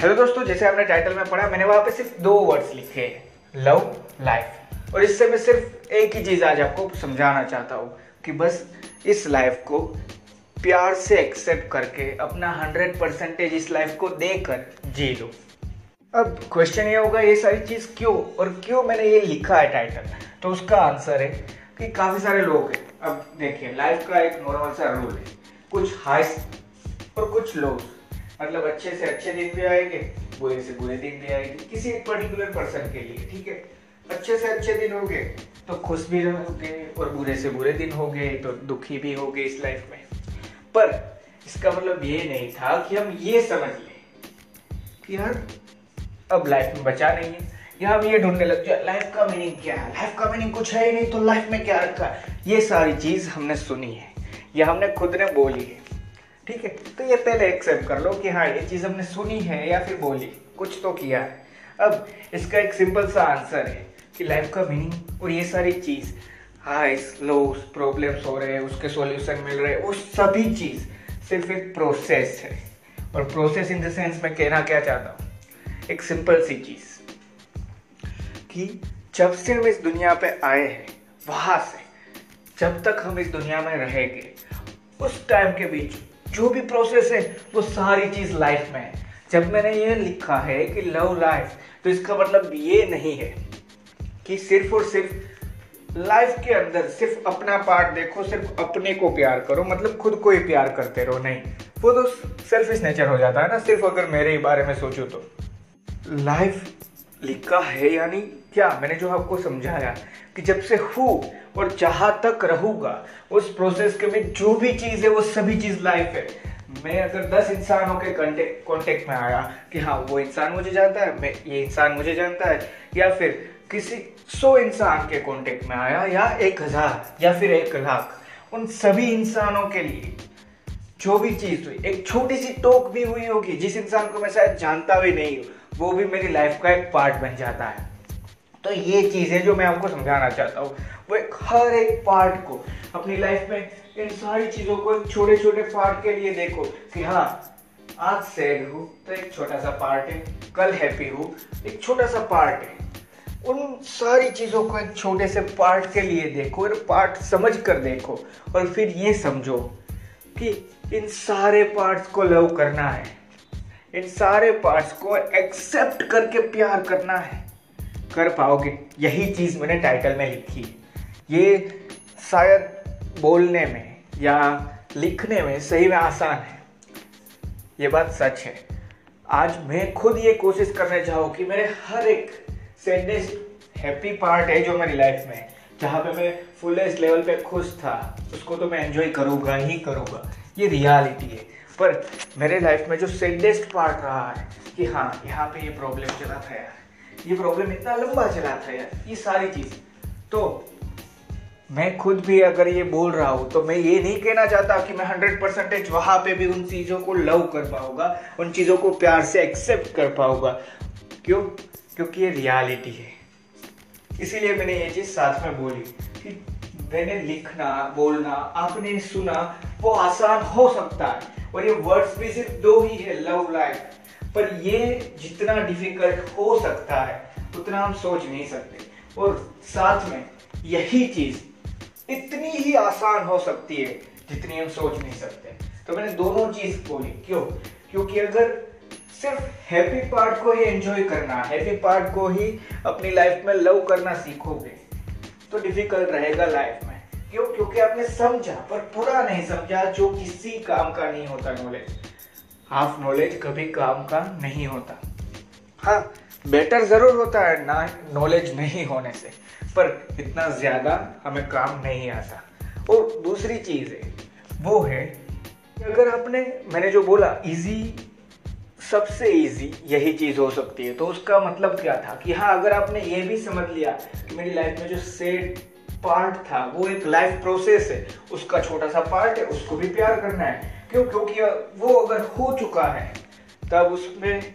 Hello दोस्तों, जैसे आपने टाइटल में पढ़ा, मैंने वहाँ पे सिर्फ़ दो वर्ड्स लिखे हैं लव लाइफ और इससे मैं सिर्फ़ एक ही चीज़ आज आपको समझाना चाहता हूँ कि बस इस लाइफ को प्यार से एक्सेप्ट करके अपना हंड्रेड परसेंटेज इस लाइफ को देकर जी लो। अब क्वेश्चन ये होगा, ये सारी चीज़ क्यों और क्यों मैंने ये लिखा है टाइटल तो उसका आंसर है कि काफ़ी सारे लोग हैं। अब देखिए लाइफ का एक नॉर्मल सा रूल है। कुछ हाई और कुछ लोग मतलब अच्छे से अच्छे दिन भी आएँगे, बुरे से बुरे दिन भी आएँगे, किसी एक पर्टिकुलर पर्सन के लिए, ठीक है? अच्छे से अच्छे दिन हो गए तो खुश भी रहोगे और बुरे से बुरे दिन हो गए तो दुखी भी हो गए इस लाइफ में। पर इसका मतलब ये नहीं था कि हम ये समझ लें कि यार, अब लाइफ में बचा नहीं है। या हम ये ढूँढने लग जाए लाइफ का मीनिंग क्या है? लाइफ का मीनिंग कुछ है ही नहीं तो लाइफ में क्या रखा है? ये सारी चीज़ हमने सुनी है, या हमने खुद ने बोली है। ठीक है तो ये पहले एक्सेप्ट कर लो कि हाँ ये चीज़ हमने सुनी है या फिर बोली, कुछ तो किया है। अब इसका एक सिंपल सा आंसर है कि लाइफ का मीनिंग और ये सारी चीज़ हाइस लोस प्रॉब्लम्स हो रहे हैं, उसके सॉल्यूशन मिल रहे हैं, वो सभी चीज़ सिर्फ़ एक प्रोसेस है। और प्रोसेस इन द सेंस मैं कहना क्या चाहता हूँ? एक सिंपल सी चीज़ कि जब से हम इस दुनिया पे आए हैं, वहाँ से जब तक हम इस दुनिया में रहेंगे, उस टाइम के बीच जो भी प्रोसेस है, वो सारी चीज़ लाइफ में है। जब मैंने ये लिखा है कि लव लाइफ तो इसका मतलब ये नहीं है कि सिर्फ़ और सिर्फ़ लाइफ के अंदर सिर्फ़ अपना पार्ट देखो, सिर्फ़ अपने को प्यार करो मतलब खुद को ही प्यार करते रहो, नहीं। वो तो सेल्फिश नेचर हो जाता है ना, सिर्फ़ अगर मेरे ही बारे में सोचो तो। लाइफ लिखा है यानी क्या? मैंने जो आपको समझाया कि जब से हूँ और जहाँ तक रहूँगा, उस प्रोसेस के में जो भी चीज़ है, वो सभी चीज़ लाइफ है। मैं अगर दस इंसानों के कॉन्टेक्ट में आया कि हाँ वो इंसान मुझे जानता है, मैं, ये इंसान मुझे जानता है, या फिर किसी सौ इंसान के कॉन्टेक्ट में आया, या एक हज़ार, या फिर एक लाख, उन सभी इंसानों के लिए जो भी चीज़ हुई, एक छोटी सी टोक भी हुई होगी, जिस इंसान को मैं शायद जानता भी नहीं हूँ। वो भी मेरी लाइफ का एक पार्ट बन जाता है। तो ये चीज़ें जो मैं आपको समझाना चाहता हूँ, वो एक हर एक पार्ट को, अपनी लाइफ में इन सारी चीज़ों को एक छोटे छोटे पार्ट के लिए देखो कि हाँ आज सैड हूँ तो एक छोटा सा पार्ट है, कल हैप्पी हूँ, एक छोटा सा पार्ट है। उन सारी चीज़ों को एक छोटे से पार्ट के लिए देखो और पार्ट समझ कर देखो, और फिर ये समझो कि इन सारे पार्ट्स को लव करना है। इन सारे पार्ट्स को एक्सेप्ट करके प्यार करना है। कर पाओगे। यही चीज़ मैंने टाइटल में लिखी। ये शायद बोलने में या लिखने में सही में आसान है। ये बात सच है। आज मैं खुद ये कोशिश करने चाहूँ कि मेरे हर एक सैडेस्ट हैप्पी पार्ट है जो मेरी लाइफ में जहाँ पे मैं फुलेस्ट लेवल पे खुश था, उसको तो मैं एंजॉय करूँगा ही करूँगा। ये रियलिटी है। पर मेरे लाइफ में जो सेडेस्ट पार्ट रहा है, कि हाँ यहाँ पे ये प्रॉब्लम चला था यार। ये प्रॉब्लम इतना लंबा चला था यार, ये सारी चीज़। तो मैं खुद भी अगर ये बोल रहा हूँ तो मैं ये नहीं कहना चाहता कि मैं हंड्रेड परसेंटेज वहाँ पे भी उन चीज़ों को लव कर पाऊँगा, उन चीज़ों को प्यार से एक्सेप्ट कर पाऊँगा। क्यों? क्योंकि ये रियलिटी है। इसीलिए मैंने ये चीज़ साथ में बोली कि मैंने लिखना, बोलना, आपने सुना वो आसान हो सकता है। और ये वर्ड्स भी सिर्फ़ दो ही है लव लाइफ पर ये जितना डिफ़िकल्ट हो सकता है, उतना हम सोच नहीं सकते। और साथ में यही चीज़ इतनी ही आसान हो सकती है, जितनी हम सोच नहीं सकते। तो मैंने दोनों चीज़ बोली, क्यों? क्योंकि अगर सिर्फ़ हैप्पी पार्ट को ही एंजॉय करना हैप्पी पार्ट को ही अपनी लाइफ में लव करना सीखोगे तो डिफ़िकल्ट रहेगा लाइफ में। क्यों? क्योंकि आपने समझा, पर पूरा नहीं समझा जो किसी काम का नहीं होता नॉलेज हाफ़ नॉलेज कभी काम का नहीं होता. हाँ बेटर ज़रूर होता है ना नॉलेज नहीं होने से, पर इतना ज़्यादा हमें काम नहीं आता. और दूसरी चीज़ है, वो है अगर आपने, मैंने जो बोला इजी सबसे इजी यही चीज़ हो सकती है तो उसका मतलब क्या था? कि हाँ अगर आपने ये भी समझ लिया कि मेरी लाइफ में जो सेट पार्ट था, वो एक लाइफ प्रोसेस है। उसका छोटा सा पार्ट है, उसको भी प्यार करना है। क्यों? क्योंकि वो अगर हो चुका है, तब उसमें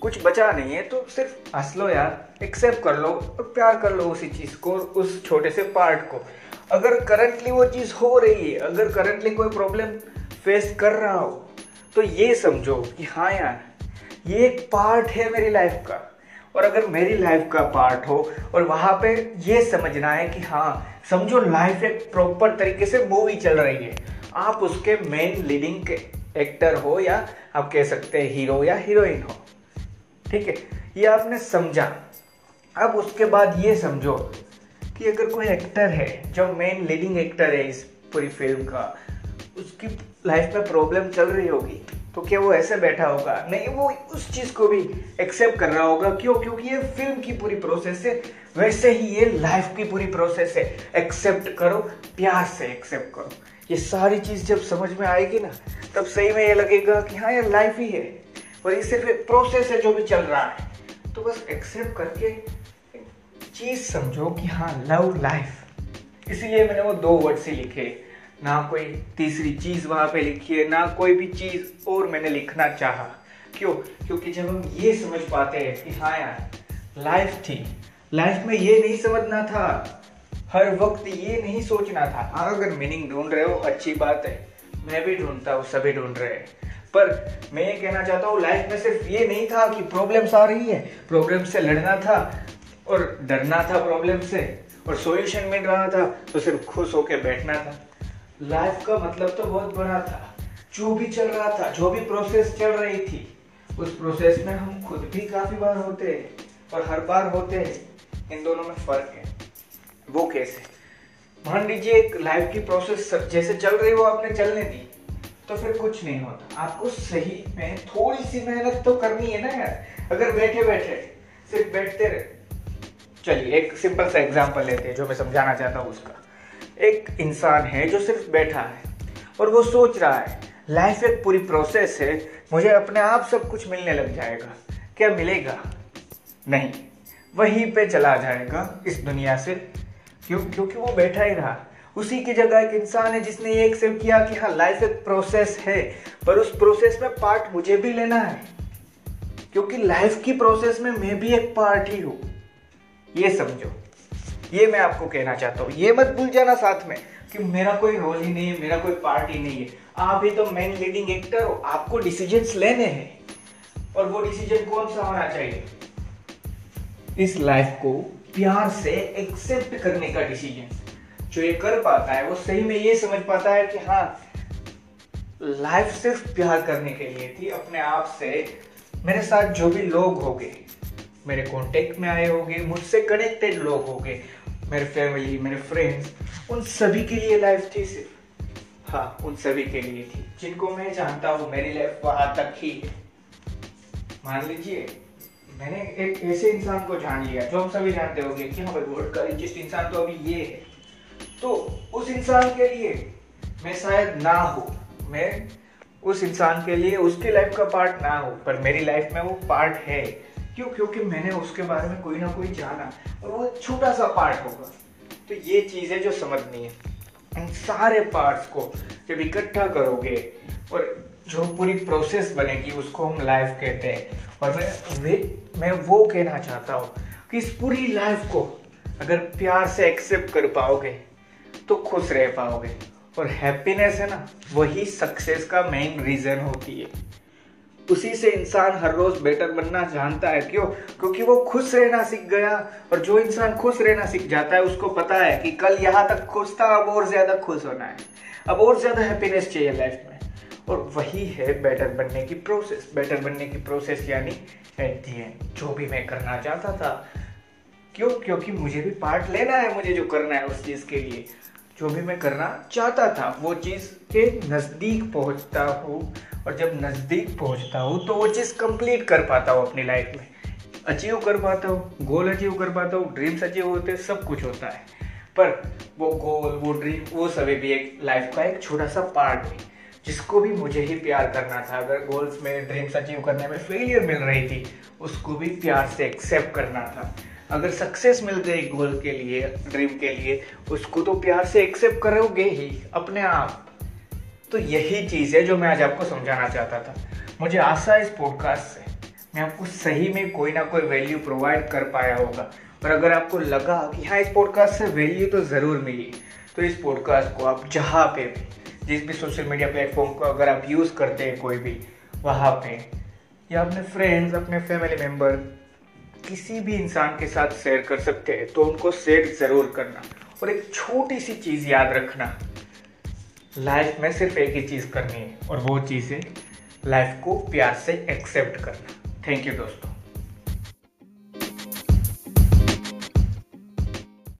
कुछ बचा नहीं है तो सिर्फ़ हंस लो यार एक्सेप्ट कर लो और प्यार कर लो उसी चीज़ को उस छोटे से पार्ट को। अगर करंटली वो चीज़ हो रही है, अगर करंटली कोई प्रॉब्लम फेस कर रहा हो तो ये समझो कि हाँ यार, ये एक पार्ट है मेरी लाइफ का। और अगर मेरी लाइफ का पार्ट हो, और वहाँ पे ये समझना है कि हाँ समझो लाइफ एक प्रॉपर तरीके से मूवी चल रही है। आप उसके मेन लीडिंग एक्टर हो या आप कह सकते हैं हीरो या हीरोइन हो। ठीक है? ये आपने समझा। अब उसके बाद ये समझो कि अगर कोई एक्टर है, जो मेन लीडिंग एक्टर है इस पूरी फ़िल्म का, उसकी लाइफ में प्रॉब्लम चल रही होगी। तो क्या वो ऐसे बैठा होगा? नहीं, वो उस चीज़ को भी एक्सेप्ट कर रहा होगा। क्यों? क्योंकि ये फ़िल्म की पूरी प्रोसेस है। वैसे ही ये लाइफ की पूरी प्रोसेस है। एक्सेप्ट करो, प्यार से एक्सेप्ट करो। ये सारी चीज़ जब समझ में आएगी ना, तब सही में ये लगेगा कि हाँ ये लाइफ ही है। और ये सिर्फ़ प्रोसेस है जो भी चल रहा है। तो बस एक्सेप्ट करके चीज़ समझो कि हाँ लव लाइफ इसीलिए मैंने वो दो वर्ड से लिखे। ना कोई तीसरी चीज़ वहाँ पे लिखी है, ना कोई भी चीज़ और मैंने लिखना चाहा। क्यों? क्योंकि जब हम ये समझ पाते हैं कि हाँ यार लाइफ थी। लाइफ में ये नहीं समझना था। हर वक्त ये नहीं सोचना था। हाँ अगर मीनिंग ढूंढ रहे हो, अच्छी बात है। मैं भी ढूंढता हूँ, सभी ढूंढ रहे हैं। पर मैं ये कहना चाहता हूँ लाइफ में सिर्फ़ ये नहीं था कि प्रॉब्लम्स आ रही है। प्रॉब्लम से लड़ना था और डरना था प्रॉब्लम से। और सॉल्यूशन मिल रहा था तो सिर्फ़ खुश होकर बैठना था। लाइफ का मतलब तो बहुत बड़ा था। जो भी चल रहा था, जो भी प्रोसेस चल रही थी, उस प्रोसेस में हम खुद भी काफ़ी बार होते हैं और हर बार होते हैं। इन दोनों में फ़र्क है। वो कैसे? मान लीजिए एक लाइफ की प्रोसेस जैसे चल रही वो आपने चलने दी तो फिर कुछ नहीं होता। आपको सही में थोड़ी सी मेहनत तो करनी है ना यार। अगर बैठे बैठे सिर्फ़ बैठते रहे। चलिए, एक सिंपल सा एग्ज़ाम्पल लेते हैं, जो मैं समझाना चाहता हूँ उसका। एक इंसान है जो सिर्फ़ बैठा है और वो सोच रहा है लाइफ एक पूरी प्रोसेस है, मुझे अपने आप सब कुछ मिलने लग जाएगा। क्या मिलेगा? नहीं, वहीं पे चला जाएगा इस दुनिया से। क्यों? क्योंकि वो बैठा ही रहा। उसी की जगह एक इंसान है जिसने ये एक्सेप्ट किया कि हाँ लाइफ एक प्रोसेस है, पर उस प्रोसेस में पार्ट मुझे भी लेना है। क्योंकि लाइफ की प्रोसेस में मैं भी एक पार्ट ही हूँ। ये समझो। ये मैं आपको कहना चाहता हूँ, ये मत भूल जाना साथ में कि मेरा कोई रोल ही नहीं है, मेरा कोई पार्ट ही नहीं है। आप ही तो मेन लीडिंग एक्टर हो, आपको डिसीज़न लेने हैं। और वो डिसीज़न कौन सा होना चाहिए? इस लाइफ को प्यार से एक्सेप्ट करने का डिसीज़न जो ये कर पाता है, वो सही में ये समझ पाता है कि हाँ लाइफ सिर्फ़ प्यार करने के लिए थी, अपने आप से। मेरे साथ जो भी लोग हो गए मेरे कांटेक्ट में आए होंगे, मुझसे कनेक्टेड लोग होंगे मेरे फैमिली मेरे फ्रेंड्स उन सभी के लिए लाइफ थी सिर्फ़। हाँ उन सभी के लिए थी। जिनको मैं जानता हूँ मेरी लाइफ वहाँ तक ही। है मान लीजिए मैंने एक ऐसे इंसान को जान लिया जो हम सभी जानते होंगे कि हाँ भाई वर्ल्ड का रिचेस्ट इंसान तो अभी ये है। तो उस इंसान के लिए मैं शायद ना हो। मैं उस इंसान के लिए उसकी लाइफ का पार्ट ना हो पर मेरी लाइफ में वो पार्ट है। क्यों? क्योंकि मैंने उसके बारे में कोई ना कोई जाना और वो छोटा सा पार्ट होगा। तो ये चीज़ें जो समझनी है, इन सारे पार्ट्स को जब इकट्ठा करोगे और जो पूरी प्रोसेस बनेगी उसको हम लाइफ कहते हैं। और मैं, वे, मैं वो कहना चाहता हूँ कि इस पूरी लाइफ को अगर प्यार से एक्सेप्ट कर पाओगे तो खुश रह पाओगे। और हैप्पीनेस है ना, वही सक्सेस का मेन रीजन होती है। उसी से इंसान हर रोज बेटर बनना जानता है। क्यों? क्योंकि वो खुश रहना सीख गया और जो इंसान खुश रहना सीख जाता है, उसको पता है कि कल यहाँ तक खुश था, अब और ज़्यादा खुश होना है। अब और ज़्यादा हैप्पीनेस चाहिए लाइफ में। और वही है बेटर बनने की प्रोसेस बेटर बनने की प्रोसेस यानी एट दी एंड जो भी मैं करना चाहता था। क्यों? क्योंकि मुझे भी पार्ट लेना है, मुझे जो करना है उस चीज़ के लिए। जो भी मैं करना चाहता था, वो चीज़ के नज़दीक पहुँचता हूँ। और जब नज़दीक पहुँचता हूँ तो वो चीज़ कंप्लीट कर पाता हूँ अपनी लाइफ में। अचीव कर पाता हूँ गोल अचीव कर पाता हूँ ड्रीम्स अचीव होते सब कुछ होता है। पर वो गोल वो ड्रीम वो सभी भी एक लाइफ का एक छोटा सा पार्ट है, जिसको भी मुझे ही प्यार करना था। अगर गोल्स में ड्रीम्स अचीव करने में फेलियर मिल रही थी, उसको भी प्यार से एक्सेप्ट करना था। अगर सक्सेस मिल गई गोल के लिए ड्रीम के लिए, उसको तो प्यार से एक्सेप्ट करोगे ही, अपने आप। तो यही चीज़ है जो मैं आज आपको समझाना चाहता था। मुझे आशा है इस पॉडकास्ट से मैं आपको सही में कोई ना कोई वैल्यू प्रोवाइड कर पाया होगा। और अगर आपको लगा कि हाँ इस पॉडकास्ट से वैल्यू तो ज़रूर मिली तो इस पॉडकास्ट को आप जहाँ पे भी, जिस भी सोशल मीडिया प्लेटफॉर्म को अगर आप यूज़ करते हैं कोई भी, वहाँ पे, या अपने फ्रेंड्स अपने फैमिली मेंबर किसी भी इंसान के साथ शेयर कर सकते हैं तो उनको शेयर ज़रूर करना। और एक छोटी सी चीज़ याद रखना लाइफ में सिर्फ़ एक ही चीज़ करनी है, और वो चीज़ है लाइफ को प्यार से एक्सेप्ट करना। थैंक यू दोस्तों।